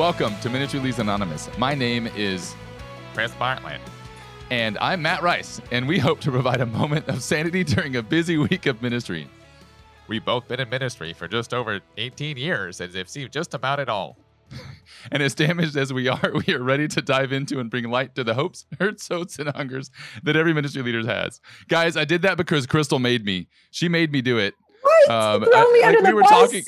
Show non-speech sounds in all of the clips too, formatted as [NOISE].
Welcome to Ministry Leaders Anonymous. My name is Chris Bartlett. and I'm Matt Rice, and we hope to provide a moment of sanity during a busy week of ministry. We've both been in ministry for just over 18 years and have seen just about it all. [LAUGHS] And as damaged as we are, we are ready to dive into and bring light to the hopes, [LAUGHS] hurts, hopes, and hungers that every ministry leader has. Guys, I did that because Crystal made me. She made me do it. What? Um, Throw I- me like under we the were bus.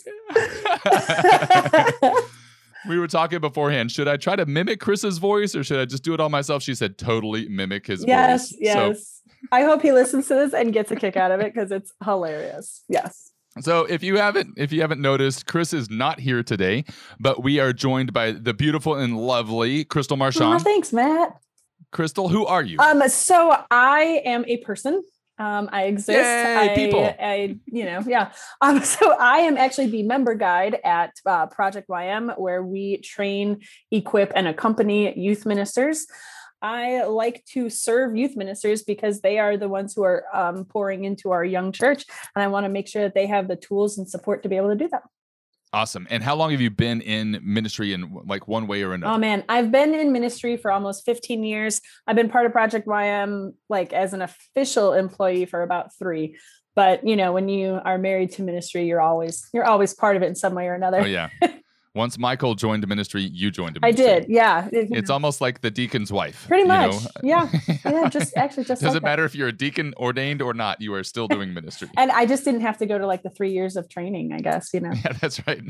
talking. [LAUGHS] we were talking beforehand. Should I try to mimic Chris's voice or should I just do it all myself? She said, totally mimic his yes, voice. yes. Yes. I hope he listens to this and gets a kick out of it because it's hilarious. Yes. So, so if you haven't, if you haven't noticed, Chris is not here today, but we are joined by the beautiful and lovely Crystal Oh, Marchand. thanks, Matt. Crystal, who are you? Um, so I am a person. Um, I exist. Yay, I, people. I, you know, yeah. [LAUGHS] Um, so I am actually the member guide at uh, Project YM, where we train, equip, and accompany youth ministers. I like to serve youth ministers because they are the ones who are um, pouring into our young church, and I want to make sure that they have the tools and support to be able to do that. Awesome. And how long have you been in ministry in like one way or another? Oh man, I've been in ministry for almost 15 years. I've been part of Project YM like as an official employee for about 3. But, you know, when you are married to ministry, you're always you're always part of it in some way or another. oh yeah. [LAUGHS] Once Michael joined the ministry, you joined the ministry. I did. Yeah. It- It's almost like the deacon's wife. Pretty you know? much. Yeah. [LAUGHS] yeah, just actually just Doesn't like that. matter if you're a deacon ordained or not, you are still doing [LAUGHS] ministry. And I just didn't have to go to like the 3 years of training, I guess, you know. [LAUGHS] yeah, that's right.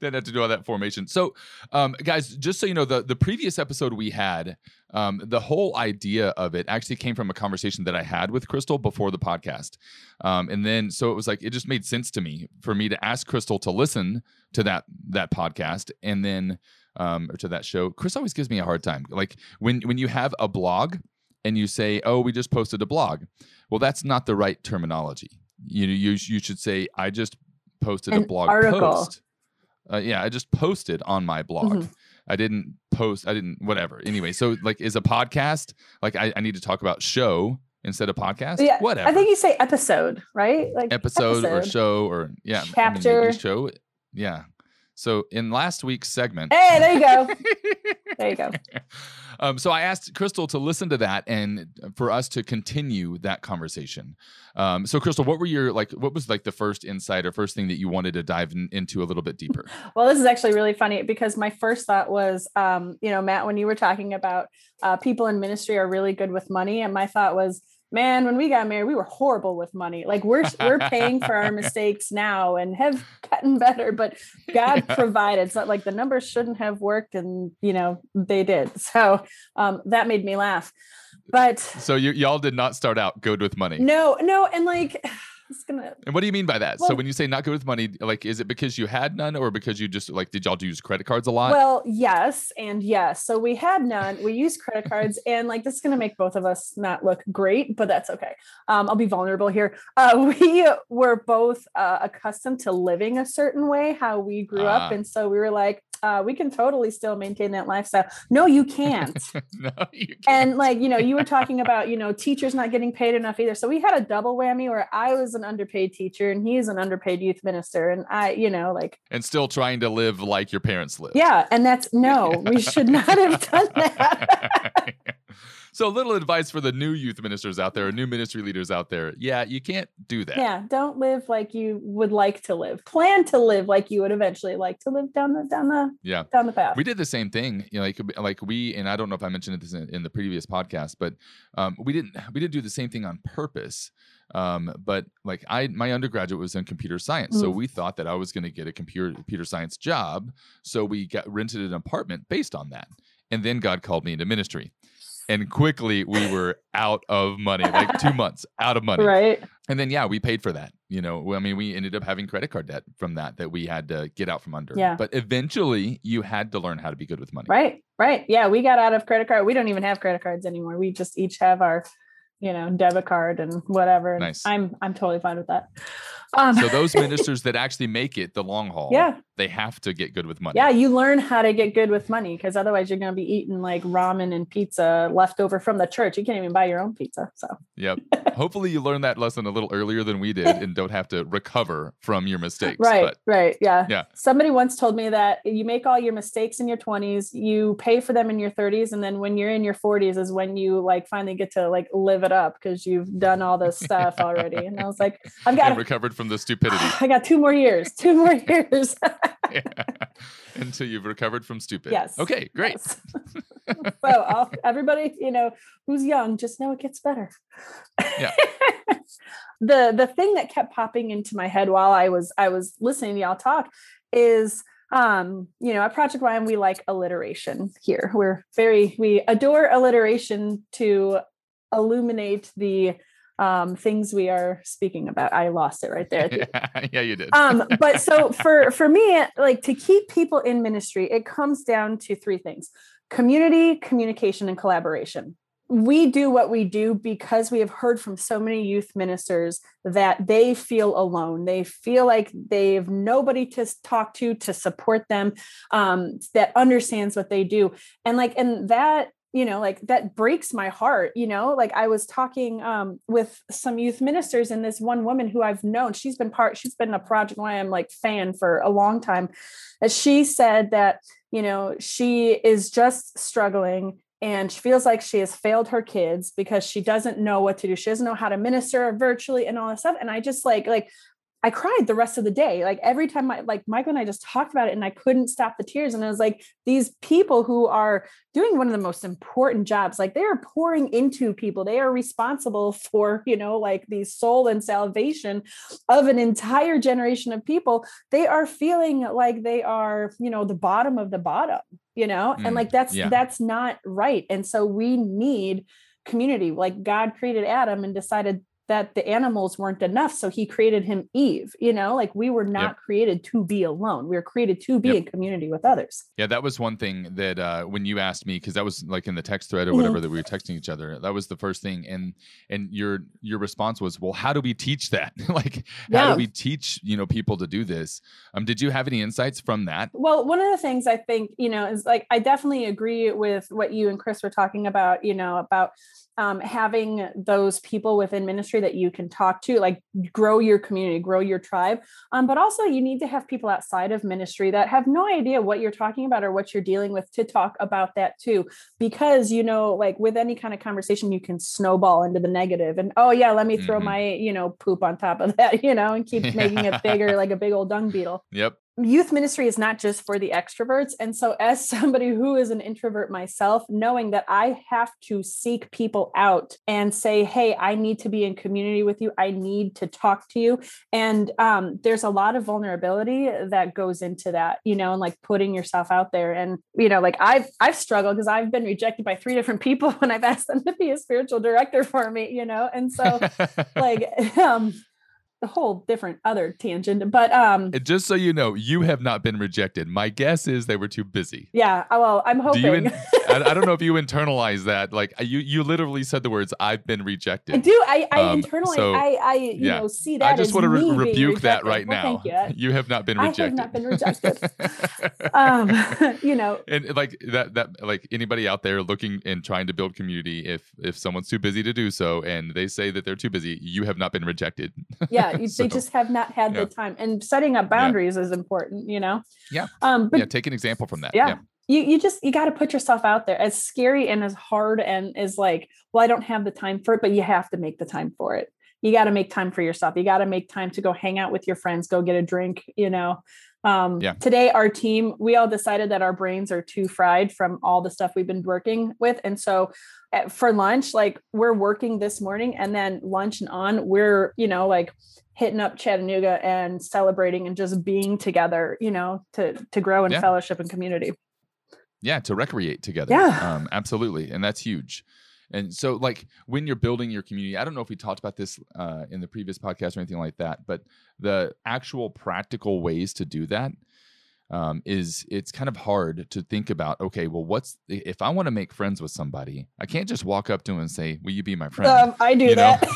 Didn't have to do all that formation. So, um, guys, just so you know, the the previous episode we had, um, the whole idea of it actually came from a conversation that I had with Crystal before the podcast, um, and then so it was like it just made sense to me for me to ask Crystal to listen to that that podcast, and then um, or to that show. Chris always gives me a hard time, like when when you have a blog and you say, "Oh, we just posted a blog," well, that's not the right terminology. You you you should say, "I just posted a blog article. post." Uh, yeah, I just posted on my blog. Mhm. I didn't post. I didn't whatever. Anyway, so like, is a podcast like I, I need to talk about show instead of podcast? Yeah, whatever. I think you say episode, right? Like episode, or show or yeah, I mean, Chapter. show. Yeah. So in last week's segment, Hey, there you go. [LAUGHS] There you go. um, so I asked Crystal to listen to that and for us to continue that conversation. Um, so Crystal, what were your like? What was like the first insight or first thing that you wanted to dive in, into a little bit deeper? [LAUGHS] Well, this is actually really funny because my first thought was, um, you know, Matt, when you were talking about uh, people in ministry are really good with money, and my thought was, man, when we got married, we were horrible with money. Like we're we're paying for our [LAUGHS] mistakes now and have gotten better, but God Yeah. provided. So like the numbers shouldn't have worked, and you know they did. So um, that made me laugh. But So you y'all did not start out good with money. no, no, and like [LAUGHS] it's gonna And what do you mean by that? so when you say not good with money, like is it because you had none or because you just like did y'all use credit cards a lot? Well, yes, and yes. So we had none. We used credit cards, [LAUGHS] and like this is going to make both of us not look great, but that's okay. Um, I'll be vulnerable here. Uh, [LAUGHS] we were both uh, accustomed to living a certain way, how we grew Ah. up, and so we were like, uh, we can totally still maintain that lifestyle. No, you can't. [LAUGHS] no, you can't. and like you know, you were talking about you know teachers not getting paid enough either. So we had a double whammy where I was an underpaid teacher and he's an underpaid youth minister, and I, you know, like and still trying to live like your parents live. yeah, and that's no, we should not have done that. [LAUGHS] so little advice for the new youth ministers out there or new ministry leaders out there. Yeah, you can't do that. yeah, don't live like you would like to live. Plan to live like you would eventually like to live down the down the Yeah. down the path. We did the same thing, you know, like like we and I don't know if I mentioned this in, in the previous podcast, but um, we didn't we didn't do the same thing on purpose. Um, but like I my undergraduate was in computer science, so Mm. we thought that I was going to get a computer computer science job, so we got rented an apartment based on that, and then God called me into ministry. And quickly we were out of money, like two [LAUGHS] months out of money. right. And then yeah, we paid for that. You know, I mean, we ended up having credit card debt from that that we had to get out from under. Yeah. But eventually, you had to learn how to be good with money. Right. Right. Yeah, we got out of credit card. We don't even have credit cards anymore. We just each have our, you know, debit card and whatever. And Nice. I'm I'm totally fine with that. Um, So those [LAUGHS] ministers that actually make it the long haul, yeah, they have to get good with money. Yeah, you learn how to get good with money because otherwise you're going to be eating like ramen and pizza left over from the church. You can't even buy your own pizza. So, yep. [LAUGHS] Hopefully, you learned that lesson a little earlier than we did and don't have to recover from your mistakes. right, But right. Yeah. Yeah. Somebody once told me that you make all your mistakes in your 20s, you pay for them in your 30s, and then when you're in your 40s is when you like finally get to like live it up because you've done all this [LAUGHS] stuff already. And I was like, I've got and recovered from the stupidity [SIGHS] I got two more years, two more [LAUGHS] years. Yeah. [LAUGHS] until you've recovered from stupid. Yes. Okay, great. Yes. [LAUGHS] so I'll, everybody, you know, who's young, just know it gets better. Yeah. the the thing that kept popping into my head while I was I was listening to y'all talk is um you know at project YM we like alliteration here we're very we adore alliteration to illuminate the um things we are speaking about. I lost it right there yeah, [LAUGHS] yeah, you did. um but so [LAUGHS] for for me like to keep people in ministry it comes down to three things community communication and collaboration. We do what we do because we have heard from so many youth ministers that they feel alone. They feel like they have nobody to talk to to support them um that understands what they do. And like and that you know like that breaks my heart you know? Like i was talking um with some youth ministers and this one woman who i've known she's been part she's been a project ym like fan for a long time she said that you know she is just struggling and she feels like she has failed her kids because she doesn't know what to do. She doesn't know how to minister virtually and all this stuff and i just like like I cried the rest of the day. Like every time I like Michael and I just talked about it and I couldn't stop the tears. And I was like, these people who are doing one of the most important jobs, like they are pouring into people. They are responsible [LAUGHS] for, you know, like the soul and salvation of an entire generation of people. They are feeling like they are, you know, the bottom of the bottom, you know, Mm, and like that's yeah. that's not right. And so we need community. Like God created Adam and decided that the animals weren't enough so he created him eve you know like we were not Yep. created to be alone we were created to be Yep. in community with others Yeah, that was one thing that uh, when you asked me, because that was like in the text thread or Mhm. whatever that we were texting each other. That was the first thing, and and your your response was, well, how do we teach that? [LAUGHS] like, how Yeah. do we teach you know people to do this? Um, did you have any insights from that? well one of the things i think you know is like i definitely agree with what you and chris were talking about you know about um, having those people within ministry that you can talk to like grow your community grow your tribe um, but also you need to have people outside of ministry that have no idea what you're talking about or what you're dealing with to talk about that too because you know like with any kind of conversation you can snowball into the negative and oh yeah let me throw Mhm. my you know poop on top of [LAUGHS] that you know and keep making it bigger [LAUGHS] like a big old dung beetle Yep. Youth ministry is not just for the extroverts. And so, as [LAUGHS] somebody who is an introvert myself, knowing that I have to seek people out and say, Hey, I need to be in community with you, I need to talk to you. And um, there's a lot of vulnerability that goes into that, you know, and like putting yourself out there. And, you know, like I've, I've struggled because I've been rejected by three different [LAUGHS] people when I've asked them to be a spiritual director for me, you know? And so, like, [LAUGHS] um, the whole different other tangent, but um, And just so you know, you have not been rejected. My guess is they were too busy. Yeah. uh, Well, I'm Do hoping. you? [LAUGHS] In, I, I don't know if you internalize that. Like you, you literally said the words, "I've been rejected." I do. I, I Um, internally, so, I, I, you yeah. know, see that. I just want to re- rebuke that right Well, now. Thank you. You have not been rejected. I have not been rejected. [LAUGHS] um, [LAUGHS] you know, and like that that like anybody out there looking and trying to build community if if someone's too busy to do so and they say that they're too busy you have not been rejected yeah, you, [LAUGHS] So, they just have not had yeah. the time. And setting up boundaries is important. You know. Yeah. Um, but yeah take an example from that yeah. You you just you got to put yourself out there as scary and as hard and as like well i don't have the time for it but you have to make the time for it you got to make time for yourself you got to make time to go hang out with your friends go get a drink you know um Yeah. today our team we all decided that our brains are too fried from all the stuff we've been working with and so at, for lunch like we're working this morning and then lunch and on we're you know like hitting up chattanooga and celebrating and just being together you know to to grow in Yeah. fellowship and community yeah to recreate together Yeah. um absolutely and that's huge and so like when you're building your community i don't know if we talked about this uh, in the previous podcast or anything like that but the actual practical ways to do that um, is it's kind of hard to think about okay well what's if i want to make friends with somebody i can't just walk up to them and say will you be my friend Um, I do You that.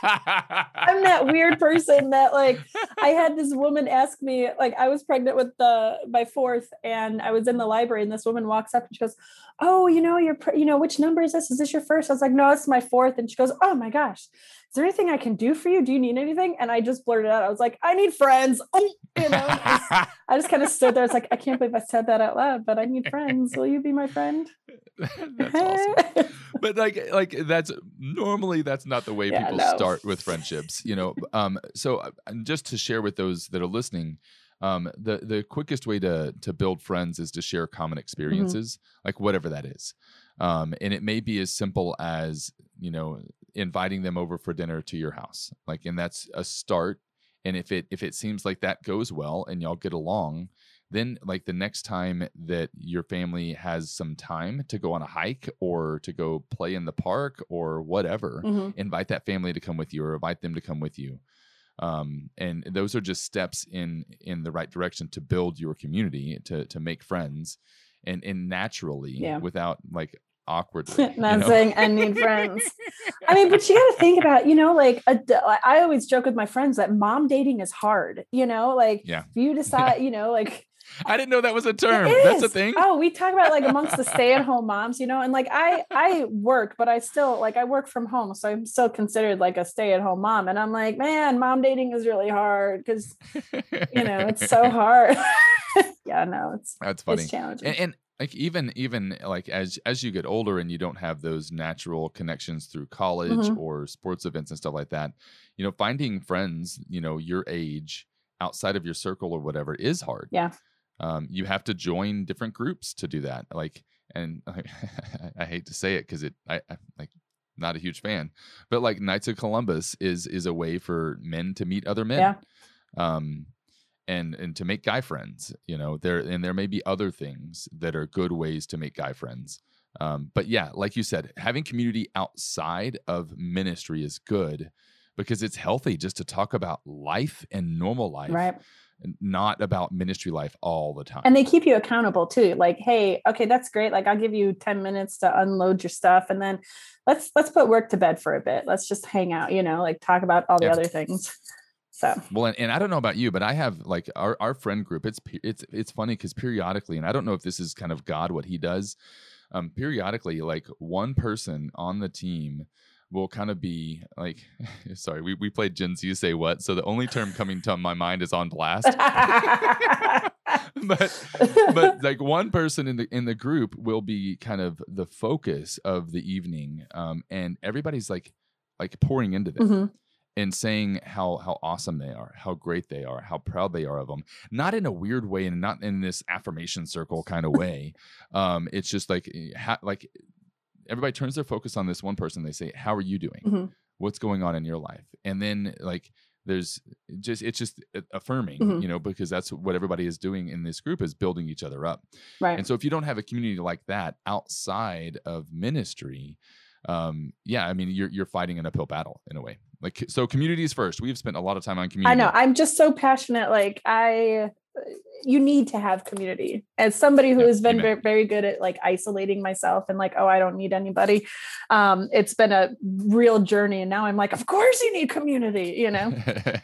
[LAUGHS] I'm that weird person that like I had this woman ask me like I was pregnant with the my fourth and I was in the library and this woman walks up and she goes, "Oh, you know, you're pre- you know which number is this? Is this your first? I was like, "No, it's my fourth. And she goes, "Oh my gosh. Is there anything I can do for you? Do you need anything?" And I just blurted out. I was like, "I need friends." [LAUGHS] Oh, you know. I just [LAUGHS] kind of stood there. It's like, I can't believe I said that out loud, but I need friends. Will you be my friend? [LAUGHS] that's awesome but like like that's normally that's not the way Yeah, people no. start with friendships you know um so uh, and just to share with those that are listening um the the quickest way to to build friends is to share common experiences like whatever that is um and it may be as simple as you know inviting them over for dinner to your house like and that's a start and if it if it seems like that goes well and y'all get along then like the next time that your family has some time to go on a hike or to go play in the park or whatever Mhm. invite that family to come with you or invite them to come with you um, and those are just steps in in the right direction to build your community to to make friends and and naturally Yeah. without like awkwardly Not saying I need friends. I mean, but you got to think about, you know, like a, I always joke with my friends that mom dating is hard. You know, like Yeah. if you decide, you know, like [LAUGHS] i didn't know that was a term It that's a thing Oh, we talk about like amongst the [LAUGHS] stay-at-home moms, you know, and like I I work, but I still like I work from home, so I'm still considered like a stay-at-home mom. And I'm like, man, mom dating is really hard because you know it's so [LAUGHS] hard. yeah, no, it's that's funny it's challenging. and, and like even even like as as you get older and you don't have those natural connections through college Mhm. or sports events and stuff like that you know finding friends you know your age outside of your circle or whatever is hard Yeah. um, you have to join different groups to do that like and [LAUGHS] i hate to say it because it I, I like not a huge fan but like knights of columbus is is a way for men to meet other men Yeah. um and and to make guy friends you know there and there may be other things that are good ways to make guy friends um but yeah like you said having community outside of ministry is good because it's healthy just to talk about life and normal life right. not about ministry life all the time And they keep you accountable too. Like, hey, okay, that's great. Like I'll give you 10 minutes to unload your stuff and then let's let's put work to bed for a bit. Let's just hang out, you know, like talk about all the Yeah. other things. So Well, and, and I don't know about you, but I have like our, our friend group. It's it's it's funny because periodically, and I don't know if this is kind of God what He does. Um, periodically, like one person on the team will kind of be like, [LAUGHS] sorry, we we played Gen Z you say what, so the only term coming to my mind is on blast. [LAUGHS] but but [LAUGHS] like one person in the in the group will be kind of the focus of the evening, um, and everybody's like like pouring into them Mhm. And saying how how awesome they are, how great they are, how proud they are of them. Not in a weird way, and not in this affirmation circle kind of [LAUGHS] way. um, it's just like eh, ha- like everybody turns their focus on this one person. They say, "How are you doing? Mhm. What's going on in your life?" And then like there's just it's just a- affirming, Mhm. you know, because that's what everybody is doing in this group is building each other up. right. And so if you don't have a community like that outside of ministry, um, yeah, I mean you're you're fighting an uphill battle in a way. Like so communities first. We've spent a lot of time on community. I know. I'm just so passionate. Like I, you need to have community. As somebody who Yeah, has been very, very good at like isolating myself and like, oh, I don't need anybody. Um, it's been a real journey, and now I'm like, of course you need community. You know,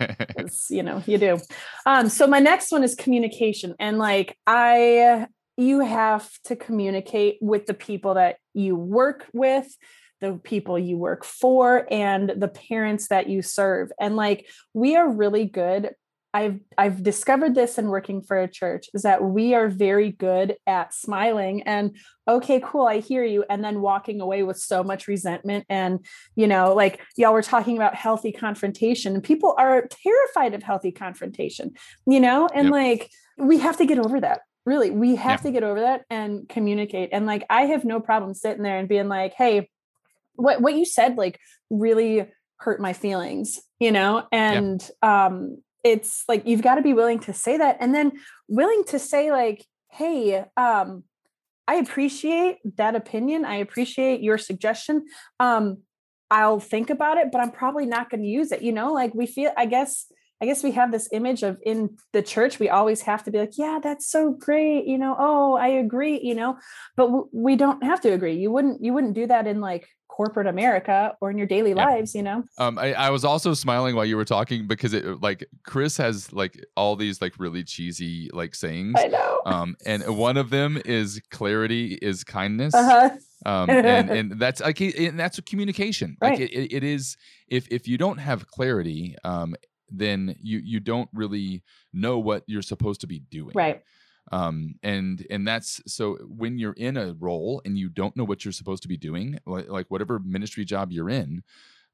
[LAUGHS] you know, you do. Um, so my next one is communication, and like I, you have to communicate with the people that you work with the people you work for and the parents that you serve. And like we are really good i've i've discovered this in working for a church is that we are very good at smiling and okay cool i hear you and then walking away with so much resentment and you know like y'all were talking about healthy confrontation. And people are terrified of healthy confrontation you know? And Yep. like we have to get over that really. We have Yeah. to get over that and communicate. And like i have no problem sitting there and being like hey what what you said like really hurt my feelings you know and um it's like you've got to be willing to say that and then willing to say like hey um i appreciate that opinion i appreciate your suggestion um i'll think about it but i'm probably not going to use it you know like we feel i guess I guess we have this image of in the church, we always have to be like, yeah, that's so great. You know, oh, I agree, you know, but w- we don't have to agree. You wouldn't, you wouldn't do that in like corporate America or in your daily yeah. lives, you know? Um, I, I was also smiling while you were talking because it like Chris has like all these like really cheesy like sayings. I know. Um, and one of them is clarity is kindness. Uh-huh. Um, and, and [LAUGHS] that's like, and that's a communication. Right. Like it, it is, if, if you don't have clarity, um, then you you don't really know what you're supposed to be doing right um and and that's so when you're in a role and you don't know what you're supposed to be doing like, like whatever ministry job you're in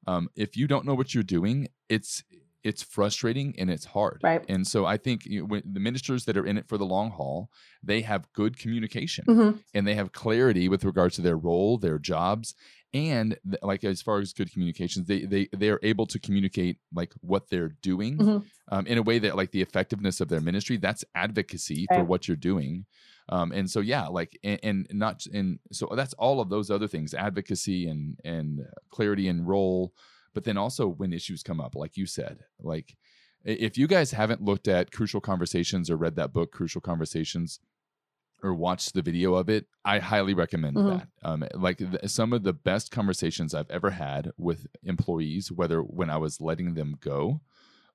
um if you don't know what you're doing it's it's frustrating and it's hard. Right. And so I think you know, when the ministers that are in it for the long haul, they have good communication mm-hmm. and they have clarity with regards to their role, their jobs, and th- like as far as good communications, they they they are able to communicate like what they're doing mm-hmm. um, in a way that like the effectiveness of their ministry. That's advocacy right. for what you're doing. Um, and so yeah, like and, and not and so that's all of those other things, advocacy and and clarity and role but then also when issues come up like you said like if you guys haven't looked at crucial conversations or read that book crucial conversations or watched the video of it i highly recommend mm-hmm. that um, like th- some of the best conversations i've ever had with employees whether when i was letting them go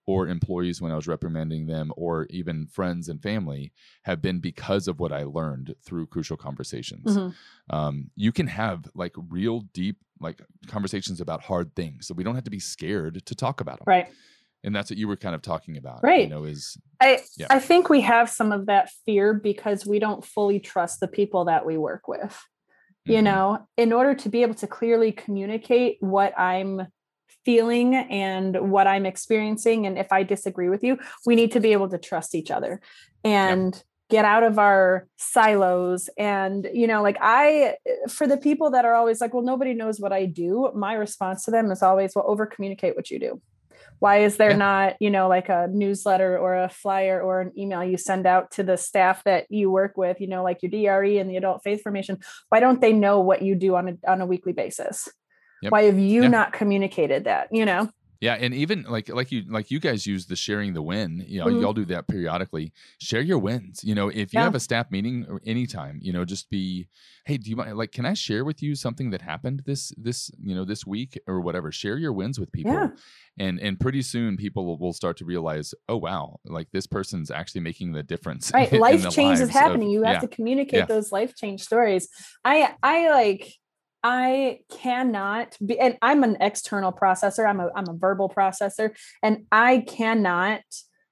or employees when I was reprimanding them, or even friends and family, have been because of what I learned through crucial conversations. Mm-hmm. Um, you can have like real deep like conversations about hard things, so we don't have to be scared to talk about them. Right. And that's what you were kind of talking about, right? You know, is I yeah. I think we have some of that fear because we don't fully trust the people that we work with. Mm-hmm. You know, in order to be able to clearly communicate what I'm feeling and what I'm experiencing. And if I disagree with you, we need to be able to trust each other and yep. get out of our silos. And, you know, like I, for the people that are always like, well, nobody knows what I do, my response to them is always, well, over communicate what you do. Why is there yeah. not, you know, like a newsletter or a flyer or an email you send out to the staff that you work with, you know, like your DRE and the adult faith formation? Why don't they know what you do on a on a weekly basis? Yep. Why have you not communicated that? You know? Yeah, and even like like you like you guys use the sharing the win. You know, mm-hmm. y'all do that periodically. Share your wins. You know, if you yeah. have a staff meeting or anytime, you know, just be, hey, do you mind like can I share with you something that happened this this you know this week or whatever? Share your wins with people. Yeah. And and pretty soon people will start to realize, oh wow, like this person's actually making the difference. Right. [LAUGHS] life change is happening. Of, you have yeah. to communicate those life change stories. I I like I cannot be, and I'm an external processor. I'm a I'm a verbal processor, and I cannot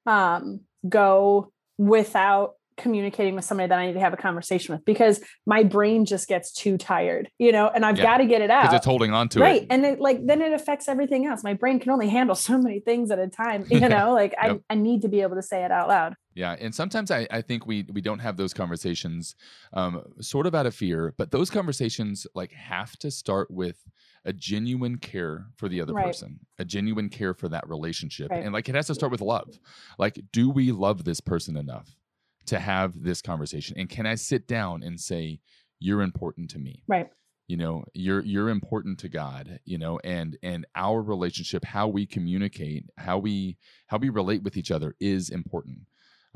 um, go without communicating with somebody that I need to have a conversation with because my brain just gets too tired, you know, and I've yeah, got to get it out. It's holding on to right. it. Right. And it like then it affects everything else. My brain can only handle [LAUGHS] so many things at a time, [LAUGHS] you know, like yep. I, I need to be able to say it out loud. Yeah. And sometimes I, I think we we don't have those conversations um sort of out of fear, but those conversations like have to start with a genuine care for the other right. person, a genuine care for that relationship. Right. And like it has to start with love. Like, do we love this person enough? to have this conversation and can i sit down and say you're important to me right you know you're you're important to god you know and and our relationship how we communicate how we how we relate with each other is important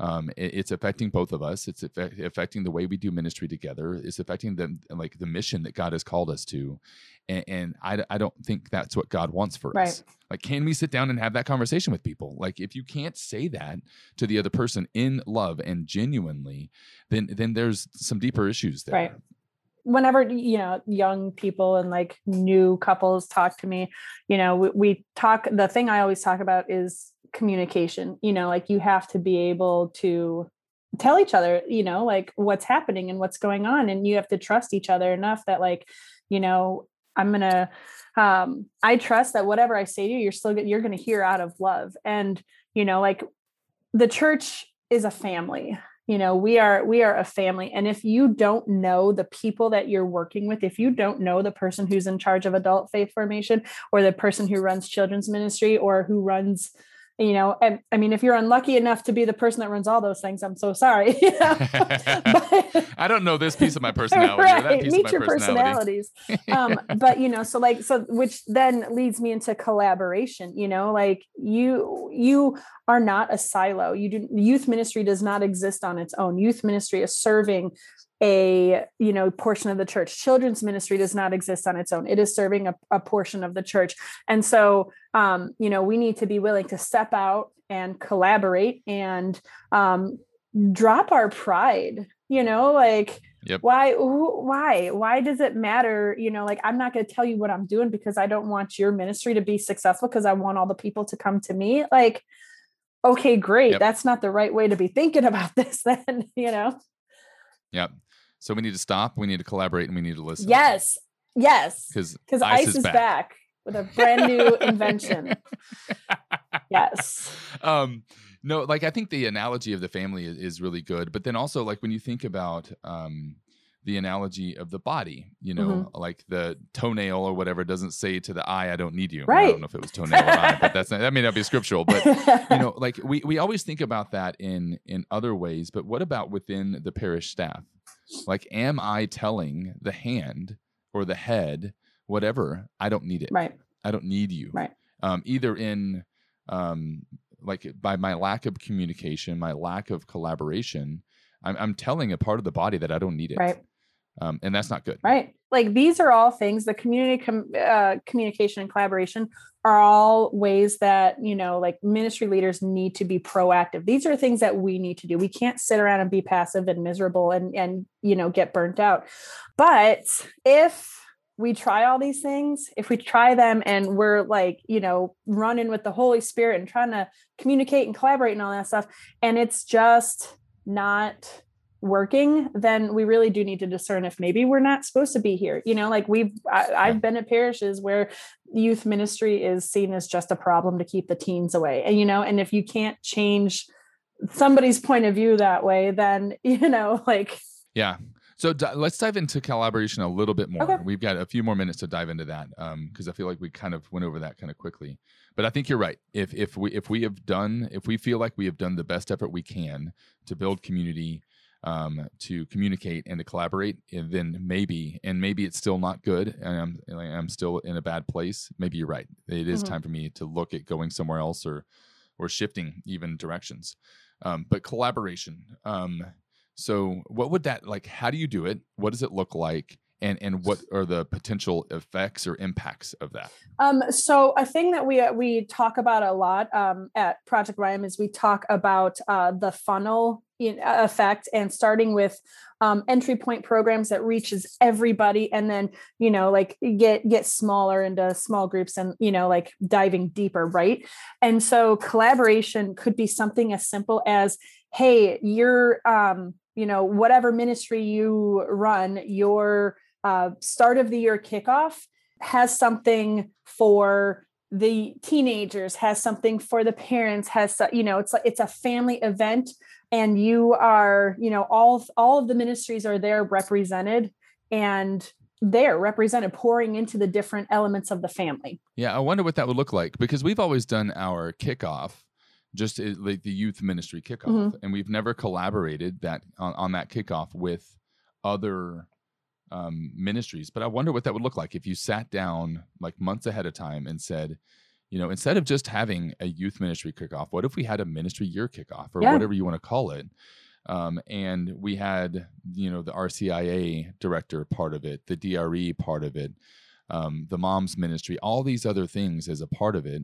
um, it, it's affecting both of us. It's effect, affecting the way we do ministry together. It's affecting the like the mission that god has called us to. And, and I, I don't think that's what god wants for right. us. Like can we sit down and have that conversation with people? Like if you can't say that to the other person in love and genuinely then then there's some deeper issues there. Right. Whenever you know young people and like new couples talk to me you know we, we, talk the thing i always talk about is communication you know like you have to be able to tell each other you know like what's happening and what's going on and you have to trust each other enough that like you know i'm gonna um i trust that whatever i say to you you're still you're gonna hear out of love. And you know like the church is a family you know we are we are a family. And if you don't know the people that you're working with if you don't know the person who's in charge of adult faith formation or the person who runs children's ministry or who runs you know and i mean if you're unlucky enough to be the person that runs all those things i'm so sorry [LAUGHS] but, [LAUGHS] i don't know this piece of my [LAUGHS] personality right meet your personalities. Um, but you know so like so which then leads me into collaboration you know like you you are not a silo. You do youth ministry does not exist on its own. Youth ministry is serving a you know portion of the church. Children's ministry does not exist on its own. It is serving a, a portion of the church. And so um, you know we need to be willing to step out and collaborate and um, drop our pride you know like yep. why why why does it matter? You know like i'm not going to tell you what i'm doing because i don't want your ministry to be successful because i want all the people to come to me. Like okay great. Yep. that's not the right way to be thinking [LAUGHS] about this then you know? Yep. So we need to stop, we need to collaborate, and we need to listen. Yes. Yes. Because because ice, ice, is back. back with a brand new [LAUGHS] invention. yes. Um, no, like I think the analogy of the family is, is, really good, but then also like when you think about um, the analogy of the body, you know, mm-hmm. like the toenail or whatever doesn't say to the eye, "I don't need you." Right. I don't know if it was toenail or eye, but that's not, that may not be scriptural. But you know, like we we always think about that in in other ways. But what about within the parish staff? Like, am I telling the hand or the head, whatever, I don't need it. Right. I don't need you. Right. Um, either in um, like by my lack of communication, my lack of collaboration, I'm, I'm telling a part of the body that I don't need it. Right. Um, and that's not good. Right. Like these are all things the community com- uh, communication and collaboration are all ways that, you know, like ministry leaders need to be proactive. These are things that we need to do. We can't sit around and be passive and miserable and, and, you know, get burnt out. But if we try all these things, if we try them and we're like, you know, running with the Holy Spirit and trying to communicate and collaborate and all that stuff, and it's just not working then we really do need to discern if maybe we're not supposed to be here you know like we've I, have been at parishes where youth ministry is seen as just a problem to keep the teens away and you know and if you can't change somebody's point of view that way then [LAUGHS] you know like yeah so d- let's dive into collaboration a little bit more. Okay. We've got a few more minutes to dive into that because um, I feel like we kind of went over that kind of quickly. But I think you're right. If if we if we have done if we feel like we have done the best effort we can to build community um, to communicate and to collaborate, and then maybe, and maybe it's still not good, and I'm I'm still in a bad place. Maybe you're right. It is mm-hmm. time for me to look at going somewhere else or or shifting even directions. Um, but collaboration. Um, so, what would that like? How do you do it? What does it look like? and and what are the potential effects or impacts of that um, so a thing that we uh, we talk about a lot um, at project YM is we talk about uh, the funnel effect and starting with um, entry point programs that reaches everybody and then you know like get get smaller into small groups and you know like diving deeper right? And so collaboration could be something as simple as hey you're um you know whatever ministry you run your uh, start of the year kickoff has something for the teenagers has something for the parents has you know it's like it's a family event and you are you know all all of the ministries are there represented and they're represented pouring into the different elements of the family yeah i wonder what that would look like because we've always done our kickoff just eh, like the youth ministry kickoff mm-hmm. and we've never collaborated that on, on that kickoff with other um, ministries. But I wonder what that would look like if you sat down like months ahead of time and said, you know, instead of just having a youth ministry kickoff, what if we had a ministry year kickoff or yeah. whatever you want to call it? Um, and we had, you know, the RCIA director part of it, the DRE part of it, um, the moms ministry, all these other things as a part of it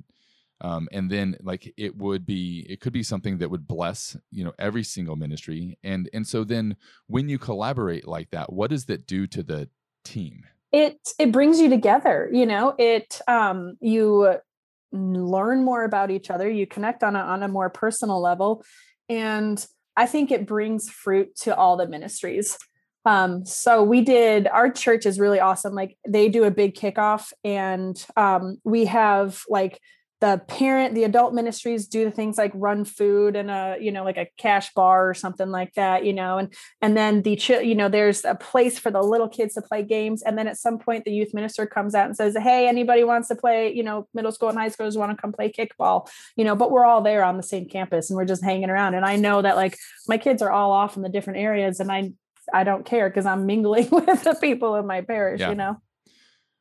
um, and then like it would be it could be something that would bless you know every single ministry and and so then when you collaborate like that what does that do to the team it it brings you together you know it um you learn more about each other you connect on a on a more personal level and i think it brings fruit to all the ministries. Um, so we did our church is really awesome like they do a big kickoff and um, we have like the parent the adult ministries do the things like run food and a you know like a cash bar or something like that you know and and then the you know there's a place for the little kids to play games. And then at some point the youth minister comes out and says hey anybody wants to play you know middle school and high schools want to come play kickball you know but we're all there on the same campus and we're just hanging around. And i know that like my kids are all off in the different areas and i i don't care because i'm mingling [LAUGHS] with the people in my parish Yeah. you know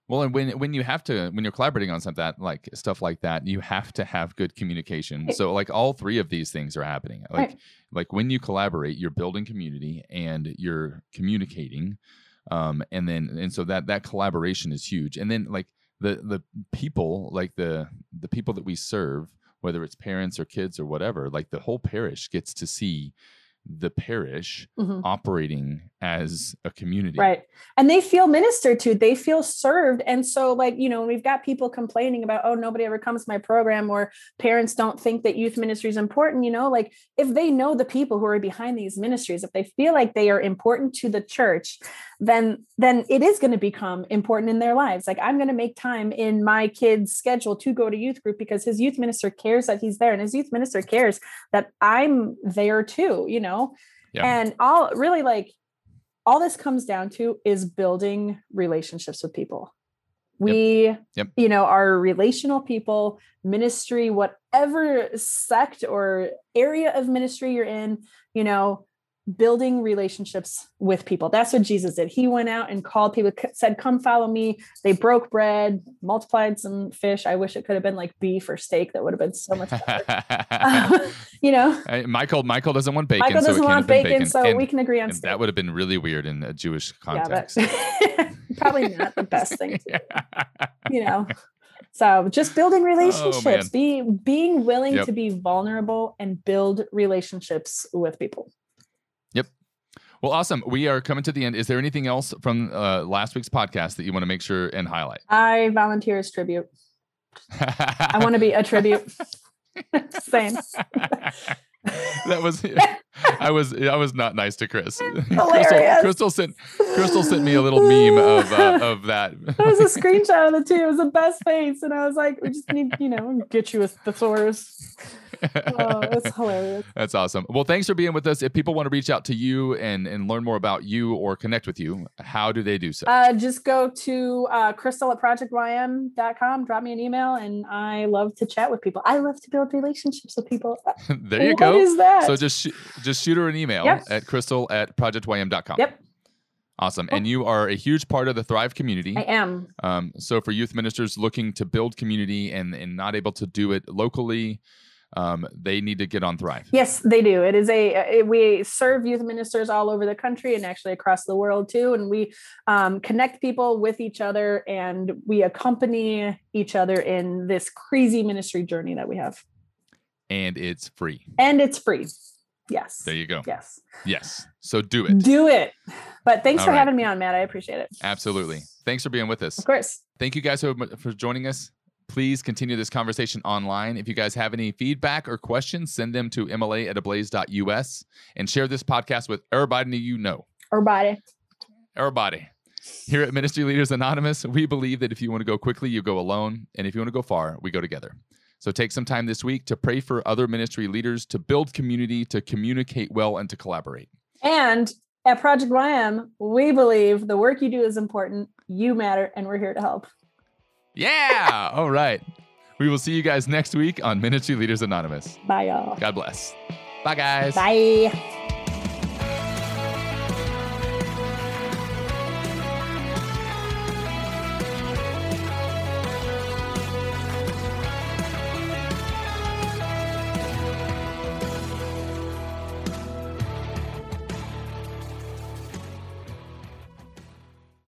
Well, and when when you have to when you're collaborating on something that like stuff like that, you have to have good communication. So like all three of these things are happening. Like Right. like when you collaborate, you're building community and you're communicating, um, and then and so that that collaboration is huge. And then like the the people like the the people that we serve, whether it's parents or kids or whatever, like the whole parish gets to see the parish Mhm. operating as a community. Right. And they feel ministered to, they feel served. And so, like, you know, we've got people complaining about, oh, nobody ever comes to my program, or parents don't think that youth ministry is important. You know, like if they know the people who are behind these ministries, if they feel like they are important to the church, then then it is going to become important in their lives. Like I'm going to make time in my kid's schedule to go to youth group because his youth minister cares that he's there and his youth minister cares that I'm there too, you know. Yeah. And all really like all this comes down to is building relationships with people. We, Yep. you know, are relational people, ministry, whatever sect or area of ministry you're in, you know, building relationships with people. That's what Jesus did. He went out and called people, said, Come follow me. They broke bread, multiplied some fish. I wish it could have been like beef or steak. That would have been so much better. [LAUGHS] Um, [LAUGHS] you know, Michael Michael doesn't want bacon. Michael doesn't can't want been bacon, so And- we can agree on that would have been really weird in a Jewish context. Yeah, [LAUGHS] probably not the best thing to do, you know. So just building oh, relationships, be being willing Yep. to be vulnerable and build relationships with people. Well, awesome. We are coming to the end. Is there anything else from uh, last week's podcast that you want to make sure and highlight? I volunteer as tribute. [LAUGHS] I want to be a tribute. [LAUGHS] [LAUGHS] Saying. That was [LAUGHS] [LAUGHS] I was I was not nice to Chris. [LAUGHS] Crystal, Crystal sent Crystal sent me a little meme of uh, of that. That was a screenshot of the two. It was the best face. And I was like, we just need, you know, get you a thesaurus. Oh, it's hilarious. That's awesome. Well, thanks for being with us. If people want to reach out to you and and learn more about you or connect with you, how do they do so? Uh, just go to uh, crystal at projectym.com, drop me an email, and I love to chat with people. I love to build relationships with people. there you What is that? So just sh- just shoot her an email Yep. at crystal at projectym.com. yep, Awesome. And you are a huge part of the Thrive community. I am. Um, so for youth ministers looking to build community and, and not able to do it locally, um, they need to get on Thrive. Yes, they do. It is a it, we serve youth ministers all over the country and actually across the world too, and we um, connect people with each other and we accompany each other in this crazy ministry journey that we have, And it's free. and it's free. Yes. There you go. Yes. Yes. So do it. Do it. But thanks All for right. having me on, Matt. I appreciate it. Absolutely. Thanks for being with us. Of course. Thank you guys so much for joining us. Please continue this conversation online. If you guys have any feedback or questions, send them to mla at ablaze.us and share this podcast with everybody you know. Everybody. Everybody. Here at Ministry Leaders Anonymous, we believe that if you want to go quickly, you go alone. And if you want to go far, we go together. So take some time this week to pray for other ministry leaders, to build community, to communicate well, and to collaborate. And at Project YM, we believe the work you do is important, you matter, and we're here to help. Yeah. All right. We will see you guys next week on Ministry Leaders Anonymous. Bye, y'all. God bless. Bye, guys. Bye.